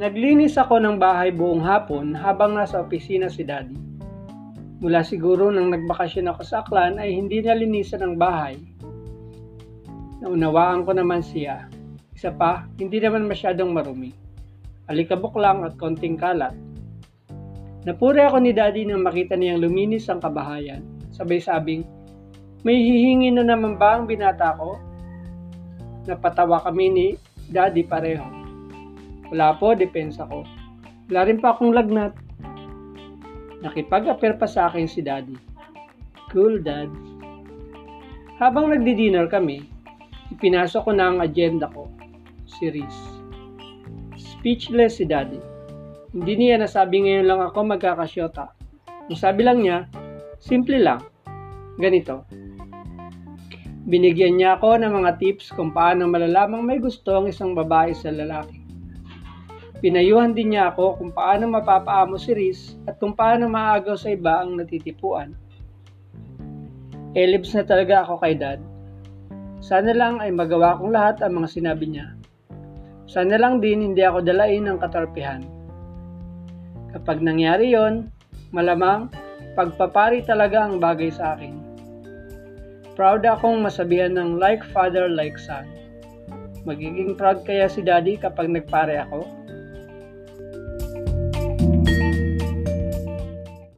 Naglinis ako ng bahay buong hapon habang nasa opisina si Daddy. Mula siguro nang nagbakasyon ako sa Aklan ay hindi nalinisan ang bahay. Naunawaan ko naman siya. Isa pa, hindi naman masyadong marumi. Alikabok lang at konting kalat. Napuri ako ni Daddy nang makita niyang luminis ang kabahayan. Sabay sabing, may hihingi na naman ba ang binata ko? Napatawa kami ni Daddy pareho. Wala po, depensa ko. Wala rin pa akong lagnat. Nakipag-appear pa sa akin si Daddy. Cool, Dad. Habang nagdi-dinner kami, ipinasok ko na ang agenda ko, si Riz. Speechless si Daddy. Hindi niya nasabi ngayon lang ako magkakasyota. Ang sabi lang niya, simple lang. Ganito. Binigyan niya ako ng mga tips kung paano malalamang may gusto ang isang babae sa lalaki. Pinayuhan din niya ako kung paano mapapaamo si Riz at kung paano maagaw sa iba ang natitipuan. Elibs na talaga ako kay Dad. Sana lang ay magawa kong lahat ang mga sinabi niya. Sana lang din hindi ako dalain ng katarpihan. Kapag nangyari yon, malamang pagpapari talaga ang bagay sa akin. Proud akong masabihan ng like father, like son. Magiging proud kaya si daddy kapag nagpare ako?